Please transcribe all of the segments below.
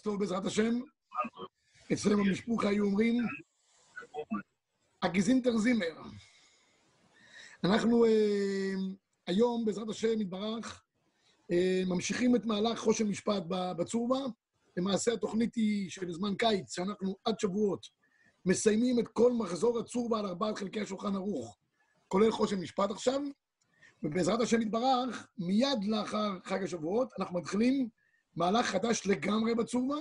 טוב בעזרת השם. אצלנו במשפוחה היו אומרים, הגזינטר זימר. אנחנו אה, היום, בעזרת השם, יתברך, אה, ממשיכים את מהלך חושן משפט בצורבה. למעשה התוכנית היא של זמן קיץ, שאנחנו עד שבועות מסיימים את כל מחזור הצורבה על ארבעת חלקי השולחן ערוך, כולל חושן משפט עכשיו, ובעזרת השם יתברך, מיד לאחר חג השבועות, אנחנו מתחילים מהלך חדש לגמרי בצורבה,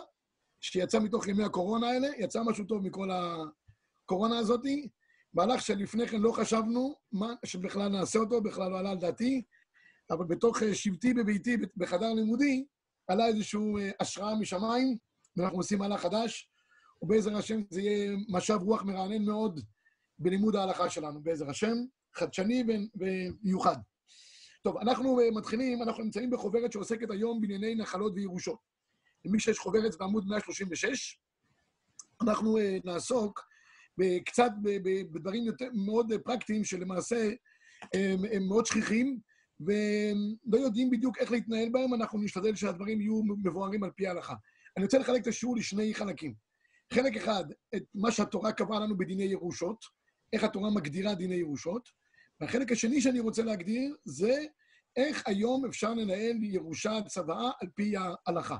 שיצא מתוך ימי הקורונה האלה, יצא משהו טוב מכל הקורונה הזאת, מהלך שלפני כן לא חשבנו מה, שבכלל נעשה אותו, בכלל לא עלה על דעתי, אבל בתוך אה, שבטי בביתי, בחדר לימודי, עלה איזושהי אה, השראה משמיים, ואנחנו עושים מהלך חדש, ובעזר השם זה יהיה משב רוח מרענן מאוד בלימוד ההלכה שלנו, בעזר השם, חדשני ומיוחד. טוב, אנחנו אה, מתחילים, אנחנו נמצאים בחוברת שעוסקת היום בענייני נחלות וירושות. למי שיש חוברת בעמוד 136, אנחנו uh, נעסוק קצת בדברים יותר מאוד פרקטיים, שלמעשה הם, הם מאוד שכיחים, ולא יודעים בדיוק איך להתנהל בהם, אנחנו נשתדל שהדברים יהיו מבוארים על פי ההלכה. אני רוצה לחלק את השיעור לשני חלקים. חלק אחד, את מה שהתורה קבעה לנו בדיני ירושות, איך התורה מגדירה דיני ירושות, והחלק השני שאני רוצה להגדיר זה איך היום אפשר לנהל ירושה צוואה על פי ההלכה.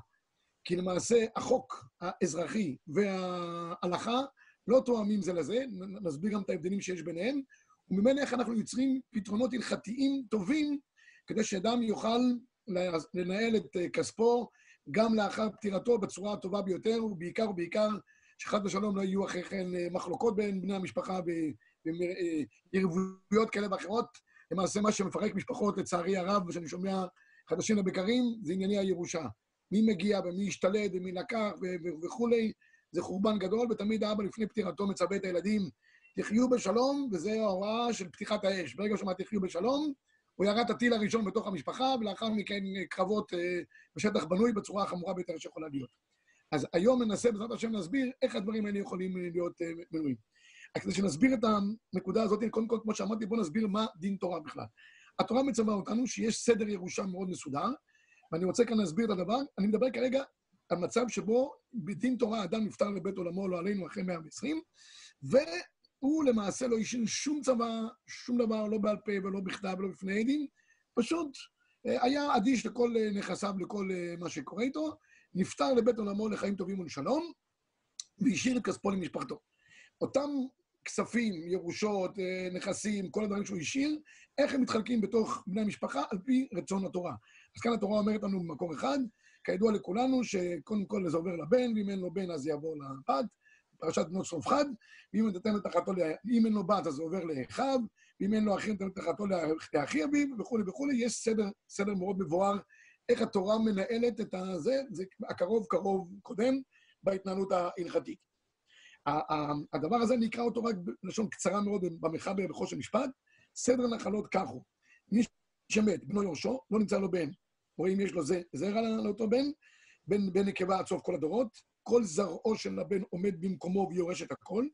כי למעשה החוק האזרחי וההלכה לא תואמים זה לזה, נסביר גם את ההבדלים שיש ביניהם, וממילא איך אנחנו יוצרים פתרונות הלכתיים טובים כדי שאדם יוכל לנהל את כספו גם לאחר פטירתו בצורה הטובה ביותר, ובעיקר ובעיקר שחד ושלום לא יהיו אחרי כן מחלוקות בין בני המשפחה ויריבויות כאלה ואחרות. למעשה מה שמפרק משפחות, לצערי הרב, ושאני שומע חדשים לבקרים, זה ענייני הירושה. מי מגיע ומי השתלט ומי לקח וכולי, זה חורבן גדול, ותמיד האבא לפני פטירתו מצווה את הילדים, תחיו בשלום, וזו ההוראה של פתיחת האש. ברגע שאומר תחיו בשלום, הוא ירד את הטיל הראשון בתוך המשפחה, ולאחר מכן קרבות אה, בשטח בנוי בצורה החמורה ביותר שיכולה להיות. אז היום ננסה בעזרת השם להסביר איך הדברים האלה יכולים להיות אה, מנויים. כדי שנסביר את הנקודה הזאת, קודם כל, כמו שאמרתי, בואו נסביר מה דין תורה בכלל. התורה מצווה אותנו שיש סדר ירושה מאוד מסודר, ואני רוצה כאן להסביר את הדבר. אני מדבר כרגע על מצב שבו בדין תורה אדם נפטר לבית עולמו, לא עלינו, אחרי 120, והוא למעשה לא השאיר שום צבא, שום דבר, לא בעל פה ולא בכתב ולא בפני עדים, פשוט אה, היה אדיש לכל אה, נכסיו, לכל אה, מה שקורה איתו, נפטר לבית עולמו לחיים טובים ולשלום, והשאיר את כספו למשפחתו. אותם כספים, ירושות, נכסים, כל הדברים שהוא השאיר, איך הם מתחלקים בתוך בני המשפחה על פי רצון התורה. אז כאן התורה אומרת לנו במקור אחד, כידוע לכולנו, שקודם כל זה עובר לבן, ואם אין לו בן אז זה יעבור לבת, פרשת בנות צלופחד, ואם נתן את אם אין לו בת אז זה עובר לאחיו, ואם אין לו אחים נתן את אחתו לאחי אביו, וכולי וכולי, יש סדר, סדר מאוד מבואר, איך התורה מנהלת את הזה, זה הקרוב קרוב קודם, בהתנהלות ההלכתית. הדבר הזה נקרא אותו רק בלשון קצרה מאוד במחבר בחושן משפט, סדר נחלות כך הוא. מי שמת, בנו יורשו, לא נמצא לו בן, או אם יש לו זרע לאותו בן, בן, בן נקבה עד סוף כל הדורות, כל זרעו של הבן עומד במקומו ויורש את הכל,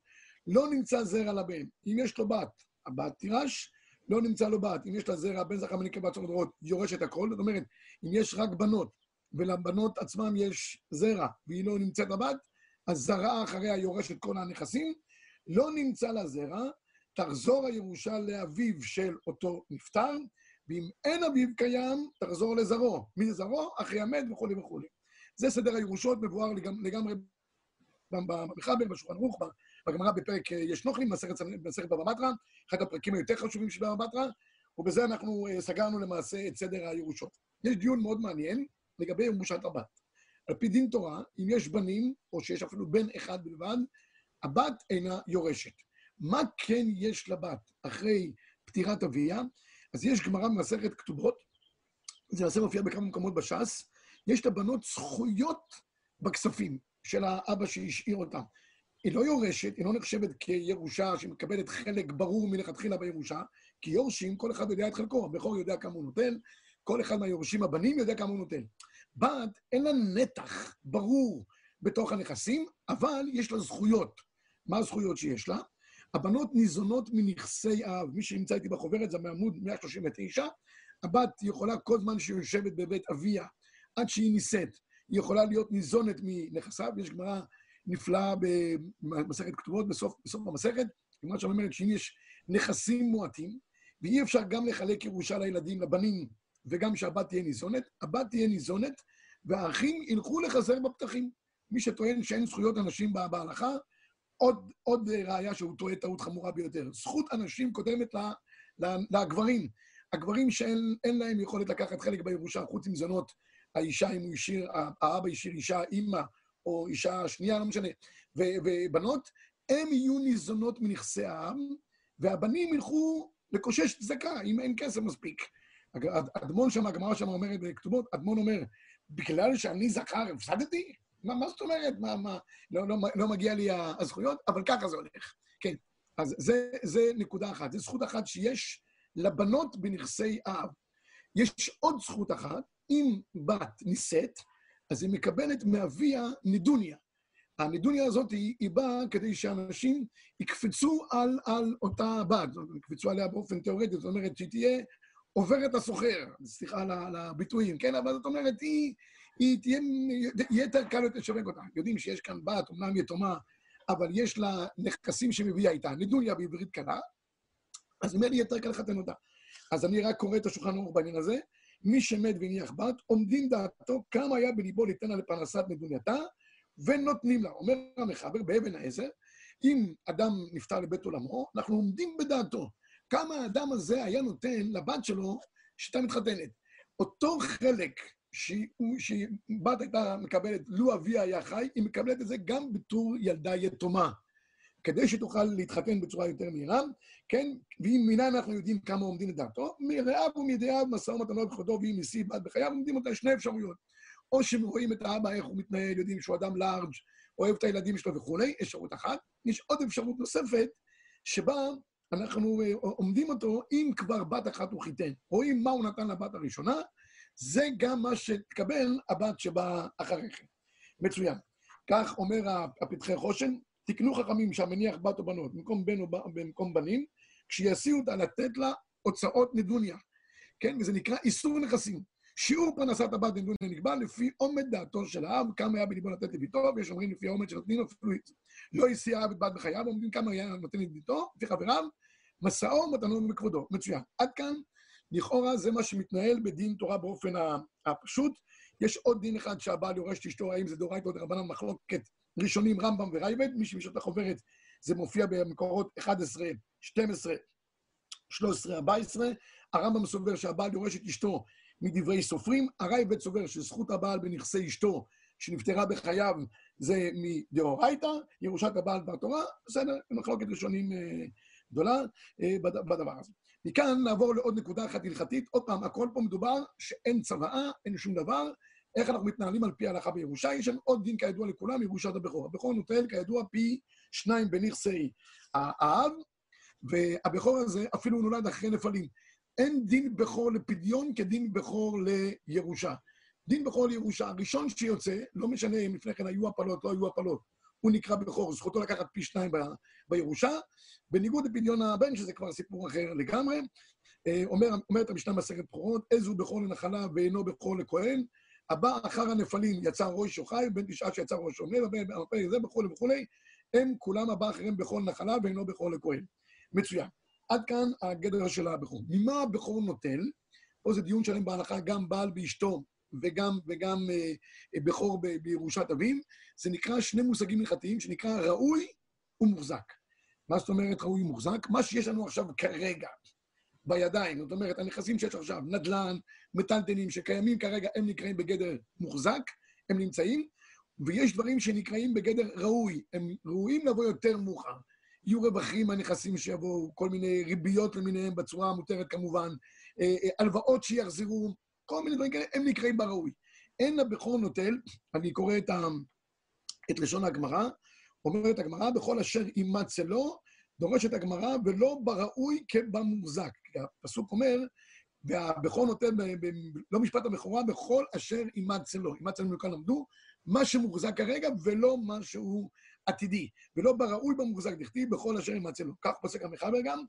לא נמצא זרע לבן. אם יש לו בת, הבת תירש, לא נמצא לו בת. אם יש לה זרע, בן זכר ונקבה עד סוף הדורות, יורש את הכל. זאת אומרת, אם יש רק בנות, ולבנות עצמם יש זרע, והיא לא נמצאת הבת, אז זרעה אחריה יורש את כל הנכסים. לא נמצא לה זרע, תחזור הירושה לאביו של אותו נפטר, ואם אין אביו קיים, תחזור לזרעו. מי זה זרעו? אחי המת וכולי וכולי. זה סדר הירושות, מבואר לגמרי במחבר, בשולחן ערוך, בגמרא בפרק אה, יש נוכלים, במסכת בבא בתרא, אחד הפרקים היותר חשובים של בבא בתרא, ובזה אנחנו אה, סגרנו למעשה את סדר הירושות. יש דיון מאוד מעניין לגבי ירושת הבת. על פי דין תורה, אם יש בנים, או שיש אפילו בן אחד בלבד, הבת אינה יורשת. מה כן יש לבת אחרי פטירת אביה? אז יש גמרא במסכת כתובות, זה למעשה מופיע בכמה מקומות בש"ס, יש לבנות זכויות בכספים של האבא שהשאיר אותם. היא לא יורשת, היא לא נחשבת כירושה שמקבלת חלק ברור מלכתחילה בירושה, כי יורשים, כל אחד יודע את חלקו, הבכור יודע כמה הוא נותן, כל אחד מהיורשים הבנים יודע כמה הוא נותן. בת, אין לה נתח ברור בתוך הנכסים, אבל יש לה זכויות. מה הזכויות שיש לה? הבנות ניזונות מנכסי האב. מי שנמצא איתי בחוברת זה מעמוד 139. הבת יכולה כל זמן שהיא יושבת בבית אביה, עד שהיא נישאת, היא יכולה להיות ניזונת מנכסיו. יש גמרא נפלאה במסכת כתובות, בסוף, בסוף המסכת, גמרא שם אומרת שאם יש נכסים מועטים, ואי אפשר גם לחלק ירושה לילדים, לבנים, וגם שהבת תהיה ניזונת, הבת תהיה ניזונת, והאחים ילכו לחזר בפתחים. מי שטוען שאין זכויות אנשים בהלכה, עוד, עוד ראיה שהוא טועה טעות חמורה ביותר. זכות אנשים קודמת לגברים. הגברים שאין להם יכולת לקחת חלק בירושה, חוץ מזונות, האישה, אם הוא השאיר, האבא השאיר אישה, אימא, או אישה שנייה, לא משנה, ו- ובנות, הם יהיו ניזונות מנכסי העם, והבנים ילכו לקושש צדקה, אם אין כסף מספיק. אדמון שם, הגמרא שם אומרת בכתובות, אדמון אומר, בגלל שאני זכר הפסדתי? מה, מה זאת אומרת? מה, מה, לא, לא, לא מגיע לי הזכויות? אבל ככה זה הולך. כן, אז זה, זה נקודה אחת. זו זכות אחת שיש לבנות בנכסי אב. יש עוד זכות אחת, אם בת נישאת, אז היא מקבלת מאביה נדוניה. הנדוניה הזאת היא, היא באה כדי שאנשים יקפצו על, על אותה בת, יקפצו עליה באופן תיאורטי, זאת אומרת שהיא תהיה עוברת הסוחר, סליחה על הביטויים, כן? אבל זאת אומרת, היא, היא תהיה, יהיה יותר קל יותר לשווק אותה. יודעים שיש כאן בת, אומנם יתומה, אבל יש לה נכסים שמביאה איתה, נדוניה בעברית קלה, אז ממני יותר קל לחתן אותה. אז אני רק קורא את השולחן ערוך בעניין הזה. מי שמת והניח בת, עומדים דעתו כמה היה בליבו ליתן לה לפרנסת נדונייתה, ונותנים לה. אומר המחבר באבן העזר, אם אדם נפטר לבית עולמו, אנחנו עומדים בדעתו. כמה האדם הזה היה נותן לבת שלו שהייתה מתחתנת. אותו חלק שבת הייתה מקבלת, לו אביה היה חי, היא מקבלת את זה גם בתור ילדה יתומה. כדי שתוכל להתחתן בצורה יותר מהירה, כן? ואם מינה אנחנו יודעים כמה עומדים לדעתו, מרעיו ומידיעיו משא ומתנו בכבודו ואם נשיא בת בחייו, עומדים אותה שני אפשרויות. או שרואים את האבא, איך הוא מתנהל, יודעים שהוא אדם לארג', אוהב את הילדים שלו וכולי, אפשרות אחת. יש עוד אפשרות נוספת, שבה אנחנו אה, עומדים אותו אם כבר בת אחת הוא חיתן, רואים מה הוא נתן לבת הראשונה, זה גם מה שתקבל הבת שבאה אחרי כן. מצוין. כך אומר הפתחי חושן, תקנו חכמים שהמניח בת או בנות במקום בן או במקום בנים, כשיסיעו אותה לתת לה הוצאות נדוניה. כן? וזה נקרא איסור נכסים. שיעור פרנסת הבת נדוניה נקבע לפי עומד דעתו של האב, כמה היה בליבו לתת לביתו, ויש אומרים לפי העומד שנותנים לו, לא הסיע האב את בת בחייו, אומרים כמה היה נותן לביתו, לפי חבריו, מסעו ומתנו בכבודו. מצוין. עד כאן, לכאורה זה מה שמתנהל בדין תורה באופן הפשוט. יש עוד דין אחד שהבעל יורש את אשתו, האם זה דאורייתא או דרבנן מחלוקת ראשונים רמב"ם ורייבד, מי שמשת החוברת, זה מופיע במקורות 11, 12, 13, 14. הרמב"ם סובר שהבעל יורש את אשתו מדברי סופרים, הרייבד סובר שזכות הבעל בנכסי אשתו שנפטרה בחייו זה מדאורייתא, ירושת הבעל בתורה, בסדר, מחלוקת ראשונים אה, גדולה אה, בדבר הזה. מכאן נעבור לעוד נקודה אחת הלכתית. עוד פעם, הכל פה מדובר שאין צוואה, אין שום דבר. איך אנחנו מתנהלים על פי ההלכה בירושה? יש לנו עוד דין כידוע לכולם, ירושת הבכור. הבכור נוטל כידוע פי שניים בנכסי האב, והבכור הזה אפילו נולד אחרי נפלים. אין דין בכור לפדיון כדין בכור לירושה. דין בכור לירושה, הראשון שיוצא, לא משנה אם לפני כן היו הפלות, לא היו הפלות, הוא נקרא בכור, זכותו לקחת פי שניים ב, בירושה, בניגוד לפדיון הבן, שזה כבר סיפור אחר לגמרי. אה, אומר, אומרת המשנה מסכת בכורות, איזו בכור לנחלה ואינו בכור לכהן, הבא אחר הנפלים יצא ראש או חי, בין תשעה שיצא ראש או מלך, והפרק זה וכולי וכולי, הם כולם הבא אחריהם בכל נחלה ואינו בכור לכהן. מצוין. עד כאן הגדר של הבכור. ממה הבכור נוטל? פה זה דיון שלם בהלכה, גם בעל באשתו וגם, וגם אה, בכור ב, בירושת אביו. זה נקרא שני מושגים הלכתיים, שנקרא ראוי ומוחזק. מה זאת אומרת ראוי ומוחזק? מה שיש לנו עכשיו כרגע בידיים, זאת אומרת, הנכסים שיש עכשיו, נדל"ן, מטלטלים שקיימים כרגע, הם נקראים בגדר מוחזק, הם נמצאים, ויש דברים שנקראים בגדר ראוי, הם ראויים לבוא יותר מאוחר. יהיו רווחים מהנכסים שיבואו, כל מיני ריביות למיניהם בצורה המותרת כמובן, אה, אה, הלוואות שיחזרו, כל מיני דברים כאלה, הם נקראים בראוי. אין לבכור נוטל, אני קורא את, ה, את לשון הגמרא, אומרת הגמרא, בכל אשר אימץ לו, דורשת הגמרא, ולא בראוי כבמוחזק. הפסוק אומר, והבכור נותן, ב, ב, לא משפט הבכורה, בכל אשר אימץ לו. אימץ לו מכאן למדו, מה שמוחזק כרגע ולא מה שהוא עתידי, ולא בראוי במוחזק דכתיב בכל אשר ימצא לו. כך פוסק המחבר גם,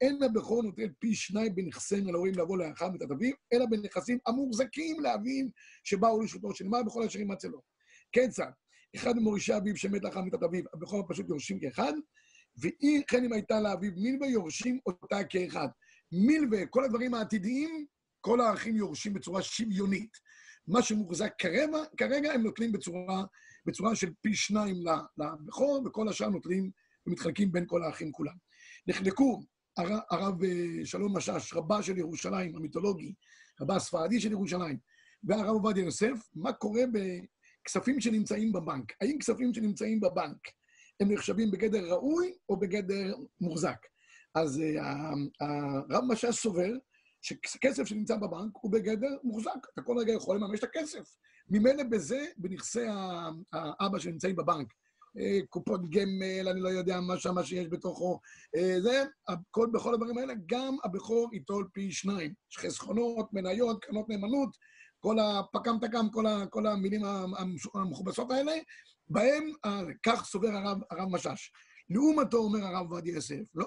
אין הבכור נוטל פי שניים בנכסיהם על ההורים לבוא לאחר מתת אביו, אלא בנכסים המוחזקים לאביו שבאו לרשותו, שנאמר בכל אשר ימצא לו. כיצד? אחד ממורישי אביו שמת לאחר מתת אביו, הבכור פשוט יורשים כאחד, ואם כן אם הייתה לאביו מילווה, יורשים אותה כאחד. מילווה, כל הדברים העתידיים, כל האחים יורשים בצורה שוויונית. מה שמוחזק כרגע, כרגע הם נוטלים בצורה, בצורה של פי שניים לבכור, וכל השאר נוטלים ומתחלקים בין כל האחים כולם. נחלקו הרב, הרב אה, שלום משאש, רבה של ירושלים, המיתולוגי, רבה הספרדי של ירושלים, והרב עובדיה יוסף, מה קורה בכספים שנמצאים בבנק. האם כספים שנמצאים בבנק הם נחשבים בגדר ראוי או בגדר מוחזק? אז uh, הרב משאש סובר שכסף שנמצא בבנק הוא בגדר מוחזק, אתה כל רגע יכול לממש את הכסף. ממילא בזה, בנכסי האבא שנמצאים בבנק, אה, קופות גמל, אני לא יודע מה שמה שיש בתוכו, אה, זה, הכל, בכל הדברים האלה, גם הבכור ייטול פי שניים. יש חסכונות, מניות, קרנות נאמנות, כל הפקם תקם, כל, ה, כל המילים המכובסות האלה, בהם, אה, כך סובר הרב, הרב משאש. לעומתו אומר הרב עובדיה יוסף, לא,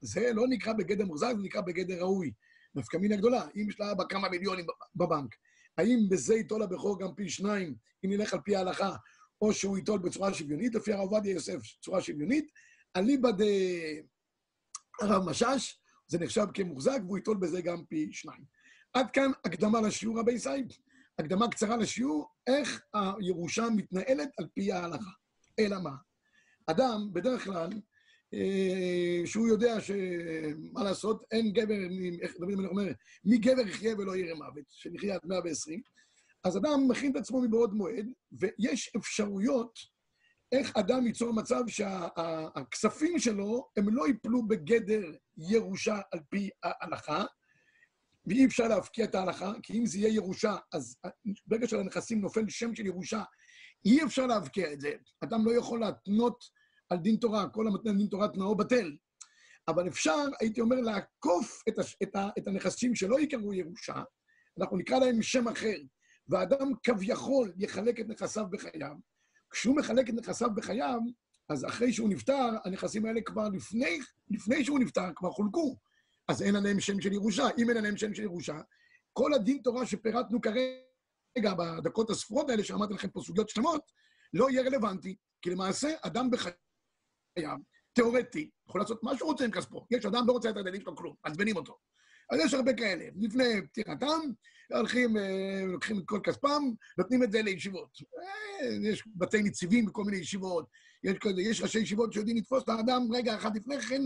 זה לא נקרא בגדר מוחזק, זה נקרא בגדר ראוי. נפקא מינה גדולה, אם יש לאבא כמה מיליונים בבנק, האם בזה ייטול הבכור גם פי שניים, אם נלך על פי ההלכה, או שהוא ייטול בצורה שוויונית, לפי הרב עובדיה יוסף, צורה שוויונית, אליבא הרב משאש, זה נחשב כמוחזק, והוא ייטול בזה גם פי שניים. עד כאן הקדמה לשיעור, רבי סייב. הקדמה קצרה לשיעור, איך הירושה מתנהלת על פי ההלכה. אלא מה? אדם, בדרך כלל, שהוא יודע שמה לעשות, אין גבר, איך דוד המלך אומר, מי גבר יחיה ולא יראה מוות, שנחיה עד 120, אז אדם מכין את עצמו מבעוד מועד, ויש אפשרויות איך אדם ייצור מצב שהכספים שלו, הם לא ייפלו בגדר ירושה על פי ההלכה, ואי אפשר להפקיע את ההלכה, כי אם זה יהיה ירושה, אז ברגע שלנכסים נופל שם של ירושה, אי אפשר להבקיע את זה. אדם לא יכול להתנות על דין תורה, כל המתנה דין תורה תנאו בטל. אבל אפשר, הייתי אומר, לעקוף את, הש, את, ה, את הנכסים שלא יקראו ירושה, אנחנו נקרא להם שם אחר, ואדם כביכול יחלק את נכסיו בחייו. כשהוא מחלק את נכסיו בחייו, אז אחרי שהוא נפטר, הנכסים האלה כבר לפני, לפני שהוא נפטר, כבר חולקו. אז אין עליהם שם של ירושה. אם אין עליהם שם של ירושה, כל הדין תורה שפירטנו כרגע, בדקות הספורות האלה, שאמרתי לכם פה סוגיות שלמות, לא יהיה רלוונטי, כי למעשה אדם בחייו קיים, תיאורטי, יכול לעשות מה שהוא רוצה עם כספו. יש אדם לא רוצה את הילדים שלו כלום, מעצבנים אותו. אז יש הרבה כאלה. לפני פטירתם, הולכים, אה, לוקחים את כל כספם, נותנים את זה לישיבות. אה, יש בתי נציבים בכל מיני ישיבות, יש, כזה, יש ראשי ישיבות שיודעים לתפוס את האדם רגע אחד לפני כן,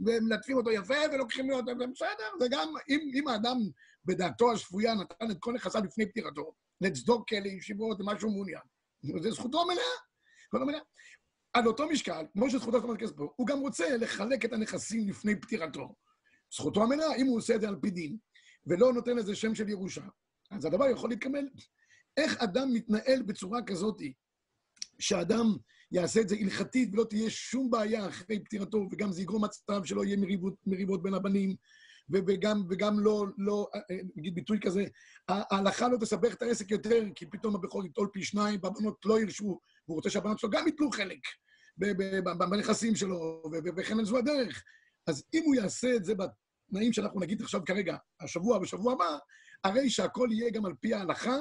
ומלטפים אותו יפה, ולוקחים לו, אותו, בסדר, וגם אם, אם האדם בדעתו השפויה נתן את כל נכסיו לפני פטירתו, לצדוק לישיבות, למה שהוא מעוניין, זו זכותו המלאה. זכותו המלאה. על אותו משקל, כמו שזכותו של פה, הוא גם רוצה לחלק את הנכסים לפני פטירתו. זכותו המלאה, אם הוא עושה את זה על פי דין, ולא נותן לזה שם של ירושה, אז הדבר יכול להתקמל. איך אדם מתנהל בצורה כזאת, שאדם יעשה את זה הלכתית ולא תהיה שום בעיה אחרי פטירתו, וגם זה יגרום מצב שלא יהיה מריבות, מריבות בין הבנים, וגם, וגם לא, לא, נגיד ביטוי כזה, ההלכה לא תסבך את העסק יותר, כי פתאום הבכור יטול פי שניים, והבנות לא ירשו, והוא רוצה שהבנות שלו גם ייטלו חלק בנכסים שלו, וכן זו הדרך. אז אם הוא יעשה את זה בתנאים שאנחנו נגיד עכשיו כרגע, השבוע ושבוע הבא, הרי שהכל יהיה גם על פי ההלכה,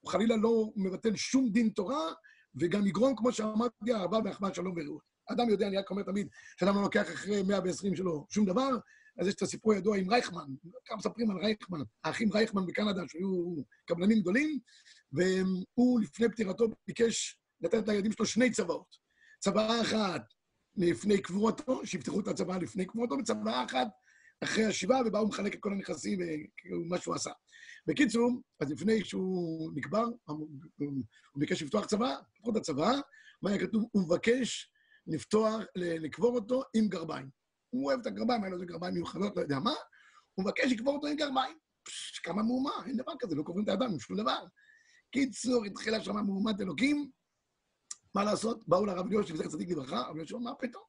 הוא חלילה לא מבטל שום דין תורה, וגם יגרום, כמו שאמרתי, אהבה ואחמד שלום ורעות. אדם יודע, אני רק אומר תמיד, שאדם לא לוקח אחרי 120 שלו שום דבר, אז יש את הסיפור הידוע עם רייכמן, כמה מספרים על רייכמן, האחים רייכמן בקנדה, שהיו קבלנים גדולים, והוא לפני פטירתו ביקש לתת לילדים שלו שני צוואות. צוואה אחת לפני קבורתו, שיפתחו את הצוואה לפני קבורתו, וצוואה אחת אחרי השבעה, ובה הוא מחלק את כל הנכסים ומה שהוא עשה. בקיצור, אז לפני שהוא נקבר, הוא ביקש לפתוח צוואה, לפתוח את הצוואה, מה היה כתוב? הוא מבקש לפתוח, לקבור אותו עם גרביים. הוא אוהב את הגרביים, היה לו איזה גרביים מיוחדות, לא יודע מה, הוא מבקש לקבור אותו עם גרביים. כמה מהומה, אין דבר כזה, לא קוברים את האדם שום דבר. קיצור, התחילה שם מהומת אלוקים, מה לעשות? באו לרב יושב, זכר צדיק לברכה, הרב יושב, מה פתאום?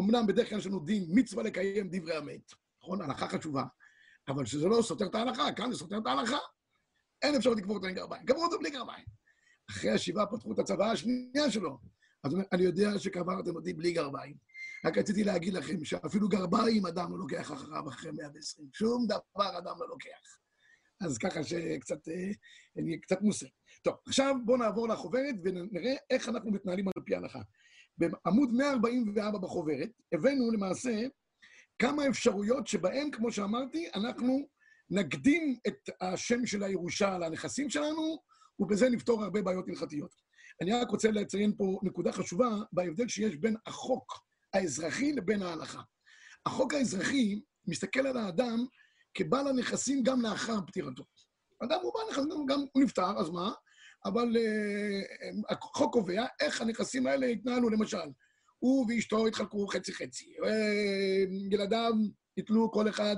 אמנם בדרך כלל יש לנו דין מצווה לקיים דברי המת, נכון? הלכה חשובה, אבל שזה לא סותר את ההלכה, כאן זה סותר את ההלכה. אין אפשרות לקבור אותו עם גרביים, קברו אותו בלי גרביים. אחרי השבעה פתחו את הצוואה השנייה שלו, אז הוא אומר, אני יודע שקברתם אותי בלי גרביים. רק רציתי להגיד לכם שאפילו גרביים אדם לא לוקח אחריו אחרי 120. שום דבר אדם לא לוקח. אז ככה שקצת, אה, אני קצת מוסר. טוב, עכשיו בואו נעבור לחוברת ונראה איך אנחנו מתנהלים על פי ההלכה. בעמוד 144 בחוברת הבאנו למעשה כמה אפשרויות שבהן, כמו שאמרתי, אנחנו נקדים את השם של הירושה על הנכסים שלנו, ובזה נפתור הרבה בעיות הלכתיות. אני רק רוצה לציין פה נקודה חשובה בהבדל שיש בין החוק האזרחי לבין ההלכה. החוק האזרחי מסתכל על האדם כבעל הנכסים גם לאחר פטירתו. אדם הוא בעל נכסים, גם הוא נפטר, אז מה? אבל uh, החוק קובע איך הנכסים האלה יתנהלו, למשל. הוא ואשתו יתחלקו חצי-חצי, ילדיו יתלו כל אחד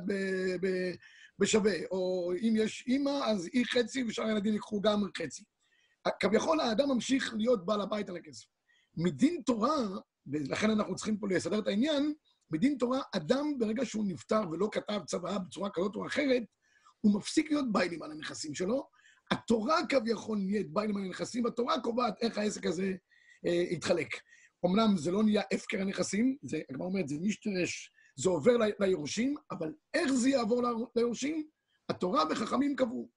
בשווה, או אם יש אימא, אז היא חצי ושאר הילדים ייקחו גם חצי. כביכול האדם ממשיך להיות בעל הבית על הכסף. מדין תורה, ולכן אנחנו צריכים פה לסדר את העניין, מדין תורה, אדם ברגע שהוא נפטר ולא כתב צוואה בצורה כזאת או אחרת, הוא מפסיק להיות ביילים על הנכסים שלו. התורה כביכול נהיית על הנכסים, והתורה קובעת איך העסק הזה אה, יתחלק. אמנם זה לא נהיה הפקר הנכסים, זה, הגמרא אומרת, זה משתרש, זה עובר ליורשים, אבל איך זה יעבור ליורשים? התורה וחכמים קבעו.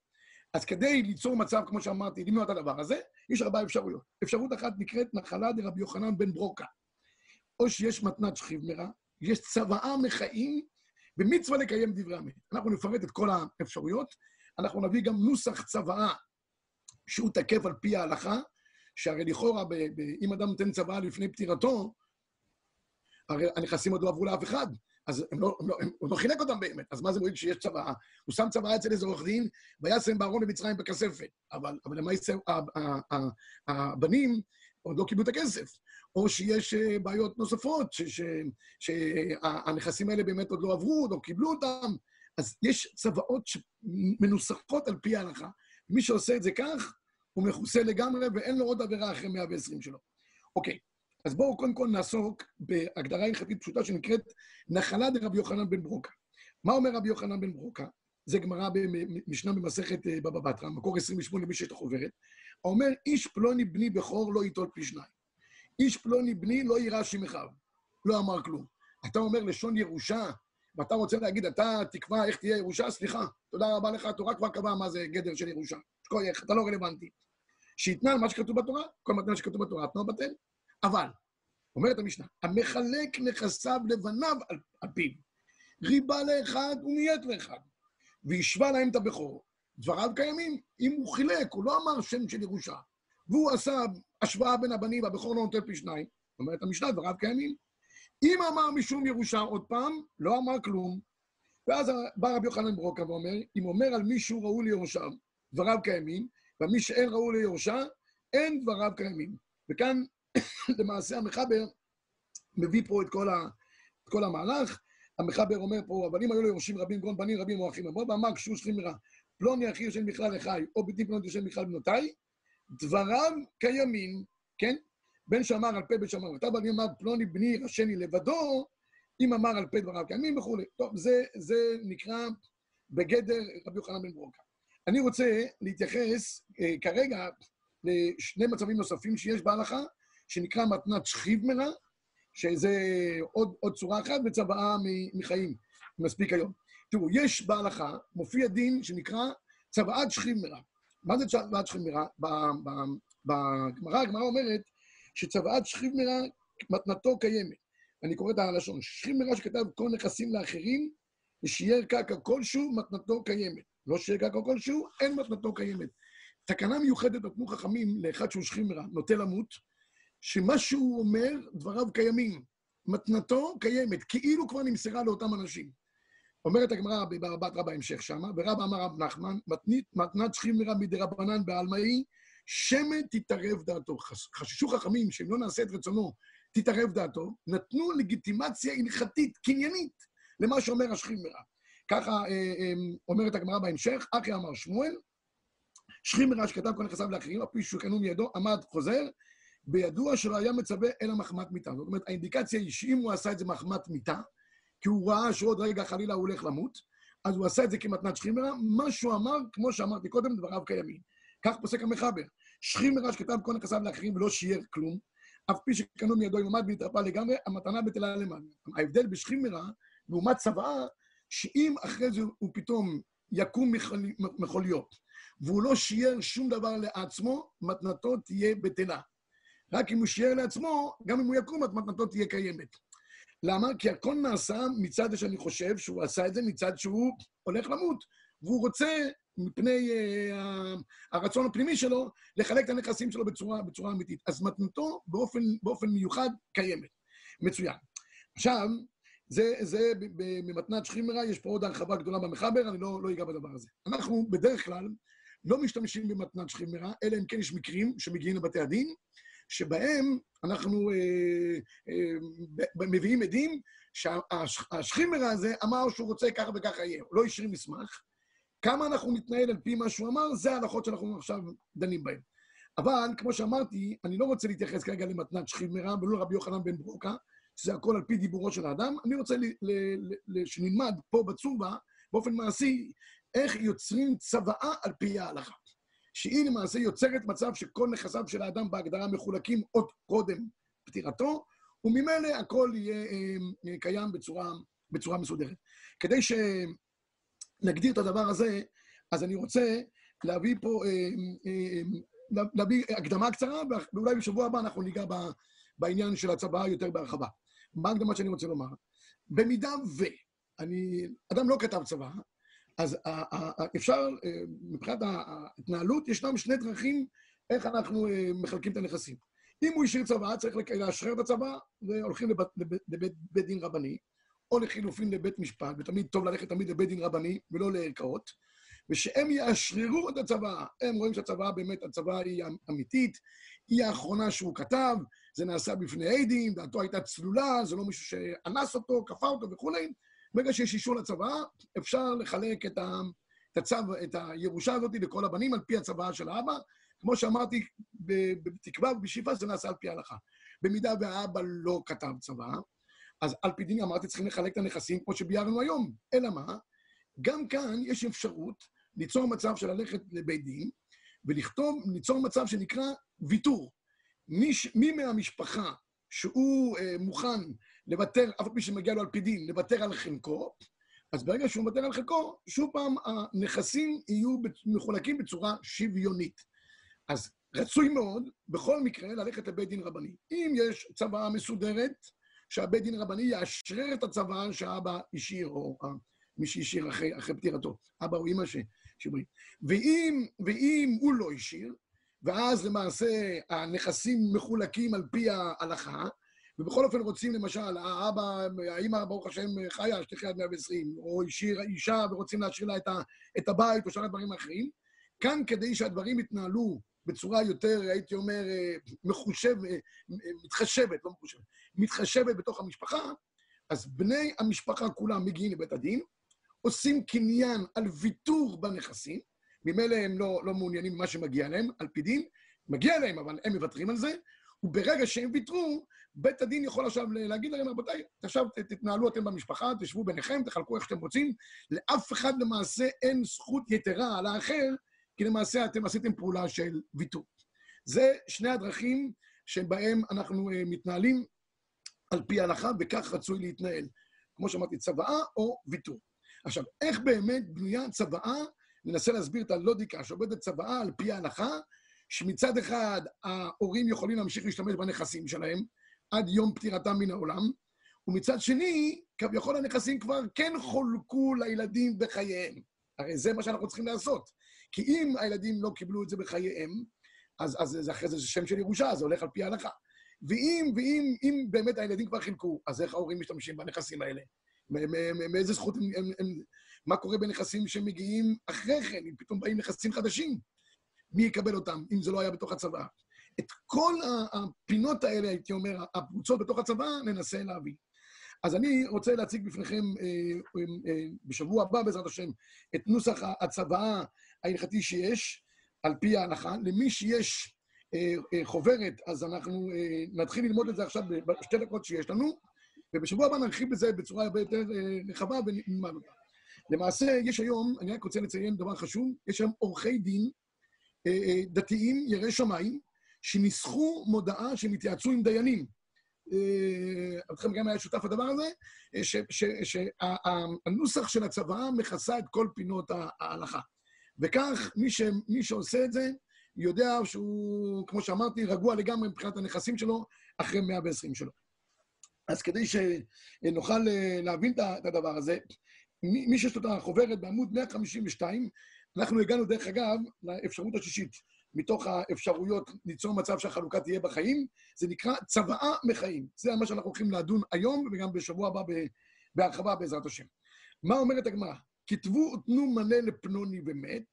אז כדי ליצור מצב, כמו שאמרתי, למנוע את הדבר הזה, יש ארבע אפשרויות. אפשרות אחת נקראת נחלה דרבי יוחנן בן ברוקה. או שיש מתנת שכיב מרע, יש צוואה מחיים, ומצווה לקיים דברי המת. אנחנו נפרט את כל האפשרויות. אנחנו נביא גם נוסח צוואה שהוא תקף על פי ההלכה, שהרי לכאורה, אם אדם נותן צוואה לפני פטירתו, הרי הנכסים עוד לא עברו לאף אחד, אז הם לא, הם לא, הם, הוא לא חילק אותם באמת. אז מה זה מועיל שיש צוואה? הוא שם צוואה אצל איזה עורך דין, וישם בארון במצרים בכספת. אבל, אבל למעשה הבנים עוד לא קיבלו את הכסף. או שיש אה, בעיות נוספות, שהנכסים האלה באמת עוד לא עברו, עוד לא קיבלו אותם. אז יש צוואות מנוסחות על פי ההלכה. מי שעושה את זה כך, הוא מכוסה לגמרי ואין לו עוד עבירה אחרי 120 שלו. אוקיי, אז בואו קודם כל נעסוק בהגדרה הלכתית פשוטה שנקראת נחלה דרבי יוחנן בן ברוקה. מה אומר רבי יוחנן בן ברוקה? זה גמרא במשנה במסכת אה, בבא בתרא, מקור 28 למי שיש את החוברת. אומר, איש פלוני בני בכור לא ייטול פי שניים. איש פלוני בני לא יירש עם אחיו. לא אמר כלום. אתה אומר לשון ירושה, ואתה רוצה להגיד, אתה תקבע איך תהיה ירושה? סליחה, תודה רבה לך, התורה כבר קבעה מה זה גדר של ירושה. שכוייך, אתה לא רלוונטי. שיתנה על מה שכתוב בתורה, כל מתנה שכתוב בתורה, תנו בטל. אבל, אומרת המשנה, המחלק נכסיו לבניו על, על פיו, ריבה לאחד ומייט לאחד, והשווה להם את הבכור. דבריו קיימים. אם הוא חילק, הוא לא אמר שם של ירושה, והוא עשה השוואה בין הבנים, והבכור לא נותן פי שניים, אומרת המשנה, דבריו קיימים. אם אמר משום ירושה עוד פעם, לא אמר כלום. ואז בא רבי יוחנן ברוקה ואומר, אם אומר על מישהו ראוי ליורשיו, דבריו קיימים, ומי שאין ראוי ליורשה, אין דבריו קיימים. וכאן למעשה המחבר מביא פה את כל, ה, את כל המהלך. המחבר אומר פה, אבל אם היו לו יורשים רבים, גרון בנים רבים או אחים, אמרו ואמר כשהוא שכם מרע, פלוני אחי יושב בכלל לחי, או בלתי פלוני יושב בכלל בנותיי, דבריו קיימים, כן? בן שאמר על פה בן שאמר, ואתה בא אמר פלוני בני רשני לבדו, אם אמר על פה דבריו קיימים וכולי. טוב, זה, זה נקרא בגדר רבי יוחנן בן ברוקה. אני רוצה להתייחס אה, כרגע לשני מצבים נוספים שיש בהלכה, שנקרא מתנת שכיב מרע, שזה עוד, עוד צורה אחת, וצוואה מחיים, מספיק היום. תראו, יש בהלכה, מופיע דין שנקרא צוואת שכיב מרע. מה זה צוואת שכיב מרע? בגמרא, הגמרא אומרת שצוואת שכיב מרע, מתנתו קיימת. אני קורא את הלשון, שכיב מרע שכתב כל נכסים לאחרים, ושיער קרקע כלשהו, מתנתו קיימת. לא שיער קרקע כלשהו, אין מתנתו קיימת. תקנה מיוחדת נתנו חכמים לאחד שהוא שכיב מרע, נוטה למות, שמה שהוא אומר, דבריו קיימים. מתנתו קיימת, כאילו כבר נמסרה לאותם אנשים. אומרת הגמרא בבת רבה בהמשך שמה, ורבא אמר רב נחמן, מתנת שכיב מרע מדרבנן בעלמאי, שמן תתערב דעתו. חששו חכמים שאם לא נעשה את רצונו, תתערב דעתו, נתנו לגיטימציה הלכתית, קניינית, למה שאומר השכיב מרע. ככה אה, אה, אומרת הגמרא בהמשך, אחי אמר שמואל, שכיב מרע שכתב כל נכסיו לאחרים, אפי שקנו מידו, עמד חוזר, בידוע שלא היה מצווה אלא מחמת מיתה. זאת אומרת, האינדיקציה היא שאם הוא עשה את זה מחמת מיתה, כי הוא ראה שעוד רגע חלילה הוא הולך למות, אז הוא עשה את זה כמתנת שכימרה, מה שהוא אמר, כמו שאמרתי קודם, דבריו קיימים. כך פוסק המחבר. שכימרה שכתב כל נכסיו לאחרים ולא שיער כלום, אף פי שקנו מידו עמד והתרפא לגמרי, המתנה בטלה למעלה. ההבדל בשכימרה, לעומת צוואה, שאם אחרי זה הוא פתאום יקום מחוליות, והוא לא שיער שום דבר לעצמו, מתנתו תהיה בטלה. רק אם הוא שיער לעצמו, גם אם הוא יקום, מתנתו תהיה קיימת. למה? כי הכל נעשה מצד שאני חושב שהוא עשה את זה מצד שהוא הולך למות, והוא רוצה, מפני uh, הרצון הפנימי שלו, לחלק את הנכסים שלו בצורה, בצורה אמיתית. אז מתנתו באופן, באופן מיוחד קיימת. מצוין. עכשיו, זה, זה במתנת שכימרה, יש פה עוד הרחבה גדולה במחבר, אני לא, לא אגע בדבר הזה. אנחנו בדרך כלל לא משתמשים במתנת שכימרה, אלא אם כן יש מקרים שמגיעים לבתי הדין, שבהם אנחנו אה, אה, מביאים עדים שהשכימרה הזה אמר שהוא רוצה ככה וככה יהיה, הוא לא השאיר מסמך. כמה אנחנו נתנהל על פי מה שהוא אמר, זה ההלכות שאנחנו עכשיו דנים בהן. אבל, כמו שאמרתי, אני לא רוצה להתייחס כרגע למתנת שכימרה ולא לרבי יוחנן בן ברוקה, שזה הכל על פי דיבורו של האדם. אני רוצה שנלמד פה בצובה, באופן מעשי, איך יוצרים צוואה על פי ההלכה. שהיא למעשה יוצרת מצב שכל נכסיו של האדם בהגדרה מחולקים עוד קודם פטירתו, וממילא הכל יהיה אה, קיים בצורה, בצורה מסודרת. כדי שנגדיר את הדבר הזה, אז אני רוצה להביא פה, אה, אה, להביא הקדמה קצרה, ואולי בשבוע הבא אנחנו ניגע בעניין של הצבא יותר בהרחבה. מה הקדמה שאני רוצה לומר? במידה ו... אני, אדם לא כתב צבא, אז אפשר, אה, מבחינת ההתנהלות, ישנם שני דרכים איך אנחנו אה, מחלקים את הנכסים. אם הוא השאיר צבא, צריך לאשרר את הצבא, והולכים לבית, לבית, לבית בית דין רבני, או לחילופין לבית משפט, ותמיד טוב ללכת תמיד לבית דין רבני ולא לערכאות, ושהם יאשררו את הצבא. הם רואים שהצבא באמת, הצבא היא אמיתית, היא האחרונה שהוא כתב, זה נעשה בפני עדים, דעתו הייתה צלולה, זה לא מישהו שאנס אותו, כפה אותו וכולי, ברגע שיש אישור לצבא, אפשר לחלק את, ה, את, הצו, את הירושה הזאת לכל הבנים על פי הצוואה של האבא. כמו שאמרתי, בתקווה ובשאיפה זה נעשה על פי ההלכה. במידה והאבא לא כתב צבא, אז על פי דין אמרתי, צריכים לחלק את הנכסים כמו שביארנו היום. אלא מה? גם כאן יש אפשרות ליצור מצב של ללכת לבית דין, ולכתוב, ליצור מצב שנקרא ויתור. מי, מי מהמשפחה שהוא אה, מוכן לוותר, אף על פי שמגיע לו על פי דין, לוותר על חלקו, אז ברגע שהוא מוותר על חלקו, שוב פעם הנכסים יהיו מחולקים בצורה שוויונית. אז רצוי מאוד, בכל מקרה, ללכת לבית דין רבני. אם יש צוואה מסודרת, שהבית דין רבני יאשרר את הצוואה שהאבא השאיר, או מי שהשאיר אחרי, אחרי פטירתו, אבא או אמא שברית. ואם, ואם הוא לא השאיר, ואז למעשה הנכסים מחולקים על פי ההלכה, ובכל אופן רוצים למשל, האבא, האמא, ברוך השם, חיה, שתחיה עד 120, או השאיר אישה ורוצים להשאיר לה את, ה, את הבית או שאר הדברים האחרים. כאן, כדי שהדברים יתנהלו בצורה יותר, הייתי אומר, מחושב, מתחשבת, לא מחושבת, מתחשבת בתוך המשפחה, אז בני המשפחה כולם מגיעים לבית הדין, עושים קניין על ויתור בנכסים, ממילא הם לא, לא מעוניינים במה שמגיע להם, על פי דין, מגיע להם, אבל הם מוותרים על זה, וברגע שהם ויתרו, בית הדין יכול עכשיו להגיד להם, רבותיי, עכשיו תתנהלו אתם במשפחה, תשבו ביניכם, תחלקו איך שאתם רוצים. לאף אחד למעשה אין זכות יתרה על האחר, כי למעשה אתם עשיתם פעולה של ויתור. זה שני הדרכים שבהם אנחנו uh, מתנהלים על פי ההלכה, וכך רצוי להתנהל. כמו שאמרתי, צוואה או ויתור. עכשיו, איך באמת בנויה צוואה? ננסה להסביר את הלודיקה שעובדת צוואה על פי ההלכה, שמצד אחד ההורים יכולים להמשיך להשתמש בנכסים שלהם, עד יום פטירתם מן העולם, ומצד שני, כביכול הנכסים כבר כן חולקו לילדים בחייהם. הרי זה מה שאנחנו צריכים לעשות. כי אם הילדים לא קיבלו את זה בחייהם, אז, אז, אז אחרי זה זה שם של ירושה, זה הולך על פי ההלכה. ואם, ואם אם באמת הילדים כבר חילקו, אז איך ההורים משתמשים בנכסים האלה? מאיזה זכות הם, הם, הם... מה קורה בנכסים שמגיעים אחרי כן, אם פתאום באים נכסים חדשים? מי יקבל אותם, אם זה לא היה בתוך הצבא? את כל הפינות האלה, הייתי אומר, הפרוצות בתוך הצבא, ננסה להביא. אז אני רוצה להציג בפניכם אה, אה, אה, בשבוע הבא, בעזרת השם, את נוסח הצוואה ההלכתי שיש, על פי ההלכה. למי שיש חוברת, אז אנחנו נתחיל ללמוד את זה עכשיו בשתי דקות שיש לנו, ובשבוע הבא נרחיב בזה בצורה הרבה יותר רחבה ונלמד אותה. למעשה, יש היום, אני רק רוצה לציין דבר חשוב, יש היום עורכי דין דתיים, יראי שמיים, שניסחו מודעה שהם התייעצו עם דיינים. אתכם גם היה שותף לדבר הזה, שהנוסח של הצוואה מכסה את כל פינות ההלכה. וכך, מי, ש, מי שעושה את זה, יודע שהוא, כמו שאמרתי, רגוע לגמרי מבחינת הנכסים שלו, אחרי 120 שלו. אז כדי שנוכל להבין את הדבר הזה, מי שיש לו את החוברת בעמוד 152, אנחנו הגענו, דרך אגב, לאפשרות השישית. מתוך האפשרויות ליצור מצב שהחלוקה תהיה בחיים, זה נקרא צוואה מחיים. זה מה שאנחנו הולכים לדון היום, וגם בשבוע הבא בהרחבה בעזרת השם. מה אומרת הגמרא? כתבו ותנו מלא לפלוני ומת,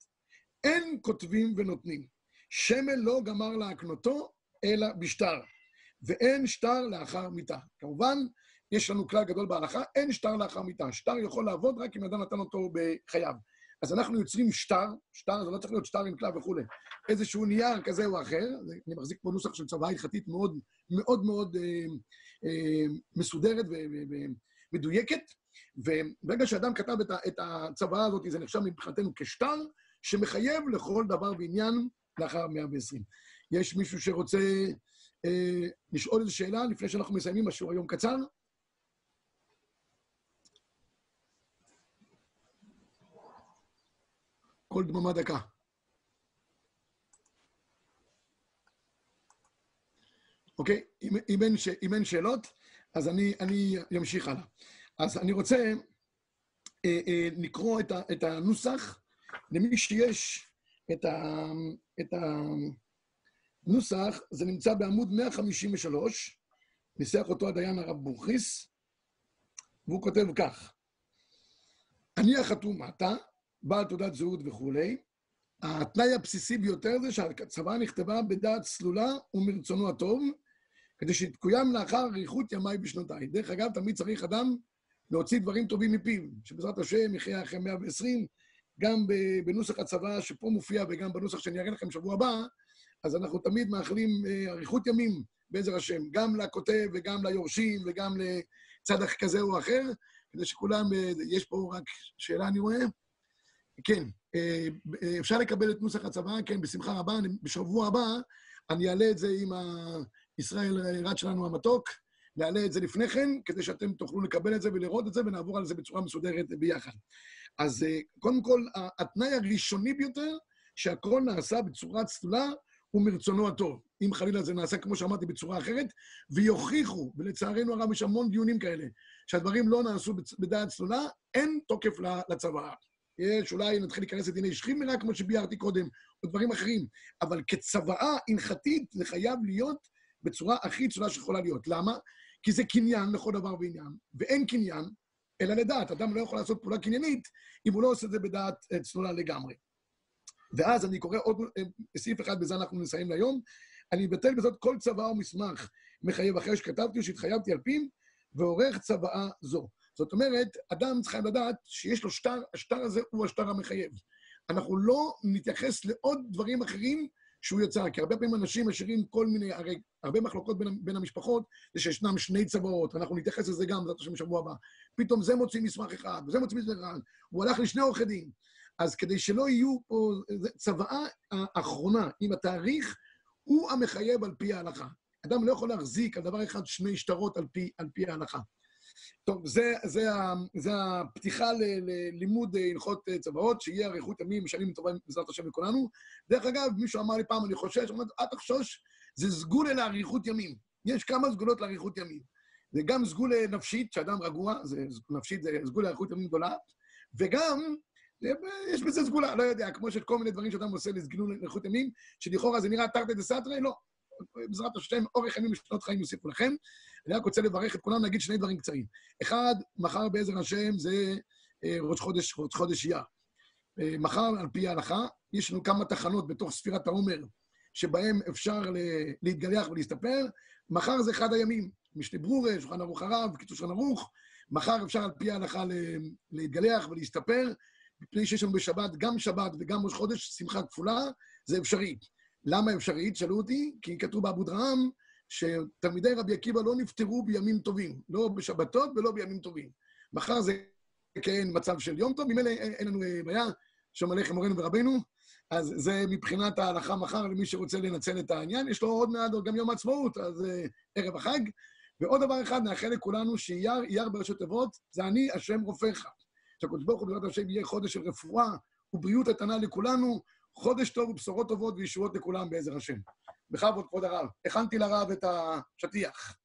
אין כותבים ונותנים. שמן לא גמר להקנותו, אלא בשטר. ואין שטר לאחר מיתה. כמובן, יש לנו כלל גדול בהלכה, אין שטר לאחר מיתה. שטר יכול לעבוד רק אם אדם נתן אותו בחייו. אז אנחנו יוצרים שטר, שטר זה לא צריך להיות שטר עם כלל וכולי, איזשהו נייר כזה או אחר, אני מחזיק פה נוסח של צוואה הלכתית מאוד מאוד מאוד אה, אה, מסודרת ומדויקת, וברגע שאדם כתב את, את הצוואה הזאת, זה נחשב מבחינתנו כשטר, שמחייב לכל דבר ועניין לאחר 120. יש מישהו שרוצה אה, לשאול איזו שאלה לפני שאנחנו מסיימים, השיעור היום קצר? כל דממה דקה. אוקיי? אם, אם, אין, ש, אם אין שאלות, אז אני, אני אמשיך הלאה. אז אני רוצה אה, אה, לקרוא את, ה, את הנוסח למי שיש את, ה, את הנוסח, זה נמצא בעמוד 153, ניסח אותו הדיין הרב בוכריס, והוא כותב כך: אני החתום מטה, בעל תעודת זהות וכולי. התנאי הבסיסי ביותר זה שהצוואה נכתבה בדעת צלולה ומרצונו הטוב, כדי שתקוים לאחר אריכות ימיי בשנותיי. דרך אגב, תמיד צריך אדם להוציא דברים טובים מפיו, שבעזרת השם יחיה אחרי 120, גם בנוסח הצוואה שפה מופיע וגם בנוסח שאני אראה לכם שבוע הבא, אז אנחנו תמיד מאחלים אה, אריכות ימים בעזר השם, גם לכותב וגם ליורשים וגם לצד כזה או אחר, כדי שכולם, אה, יש פה רק שאלה אני רואה. כן, אה, אפשר לקבל את נוסח הצוואה, כן, בשמחה רבה. בשבוע הבא אני אעלה את זה עם ישראל רץ שלנו המתוק, נעלה את זה לפני כן, כדי שאתם תוכלו לקבל את זה ולראות את זה, ונעבור על זה בצורה מסודרת ביחד. אז אה, קודם כל, התנאי הראשוני ביותר, שהכל נעשה בצורה צלולה ומרצונו הטוב. אם חלילה זה נעשה, כמו שאמרתי, בצורה אחרת, ויוכיחו, ולצערנו הרב יש המון דיונים כאלה, שהדברים לא נעשו בדעת צלולה, אין תוקף לצוואה. יש, אולי נתחיל להיכנס לדיני שכימרה, כמו שביארתי קודם, או דברים אחרים, אבל כצוואה הלכתית זה חייב להיות בצורה הכי צלולה שיכולה להיות. למה? כי זה קניין לכל דבר ועניין, ואין קניין אלא לדעת. אדם לא יכול לעשות פעולה קניינית אם הוא לא עושה את זה בדעת אה, צלולה לגמרי. ואז אני קורא עוד אה, סעיף אחד, בזה אנחנו נסיים להיום. אני אבטל בזאת כל צוואה או מסמך מחייב אחרי שכתבתי או שהתחייבתי על פיו, ועורך צוואה זו. זאת אומרת, אדם צריך לדעת שיש לו שטר, השטר הזה הוא השטר המחייב. אנחנו לא נתייחס לעוד דברים אחרים שהוא יצר, כי הרבה פעמים אנשים משאירים כל מיני, הרי הרבה מחלוקות בין, בין המשפחות, זה שישנם שני צבאות, אנחנו נתייחס לזה גם, בעזרת השם בשבוע הבא. פתאום זה מוציא מסמך אחד, וזה מוציא מסמך אחד, הוא הלך לשני עורכי דין. אז כדי שלא יהיו פה, צוואה האחרונה עם התאריך, הוא המחייב על פי ההלכה. אדם לא יכול להחזיק על דבר אחד שני שטרות על פי, על פי ההלכה. טוב, זה, זה, זה הפתיחה ללימוד הלכות צוואות, שיהיה אריכות ימים, שנים טובה בעזרת השם לכולנו. דרך אגב, מישהו אמר לי פעם, אני חושש, אמרתי, אל תחשוש, זה סגולה לאריכות ימים. יש כמה סגולות לאריכות ימים. זה גם סגולה נפשית, שאדם רגוע, זה נפשית, זה סגולה לאריכות ימים גדולה, וגם, יש בזה סגולה, לא יודע, כמו של כל מיני דברים שאדם עושה לסגנון לאריכות ימים, שלכאורה זה נראה תרתי דה סתרי, לא. בעזרת השם, אורך ימים ושנות חיים יוסיפו לכם. אני רק רוצה לברך את כולם, להגיד שני דברים קצרים. אחד, מחר בעזר השם זה אה, ראש חודש, ראש חודש אייר. אה, מחר, על פי ההלכה, יש לנו כמה תחנות בתוך ספירת העומר, שבהם אפשר להתגלח ולהסתפר. מחר זה אחד הימים. משנה ברורה, שולחן ערוך הרב, קיצור שולחן ערוך. מחר אפשר על פי ההלכה להתגלח ולהסתפר, מפני שיש לנו בשבת גם שבת וגם ראש חודש, שמחה כפולה, זה אפשרי. למה אפשרית? שאלו אותי, כי כתוב באבו דרעם שתלמידי רבי עקיבא לא נפטרו בימים טובים, לא בשבתות ולא בימים טובים. מחר זה כן מצב של יום טוב, ממילא אין לנו אה, בעיה, שלום עליכם מורנו ורבנו, אז זה מבחינת ההלכה מחר למי שרוצה לנצל את העניין. יש לו עוד מעט גם יום העצמאות, אז uh, ערב החג. ועוד דבר אחד, נאחל לכולנו שאייר, אייר בראשי תיבות, זה אני, השם רופאיך. שהקדוש ברוך הוא בעזרת השם יהיה חודש של רפואה ובריאות איתנה לכולנו, חודש טוב ובשורות טובות וישועות לכולם בעזר השם. בכבוד, כבוד הרב. הכנתי לרב את השטיח.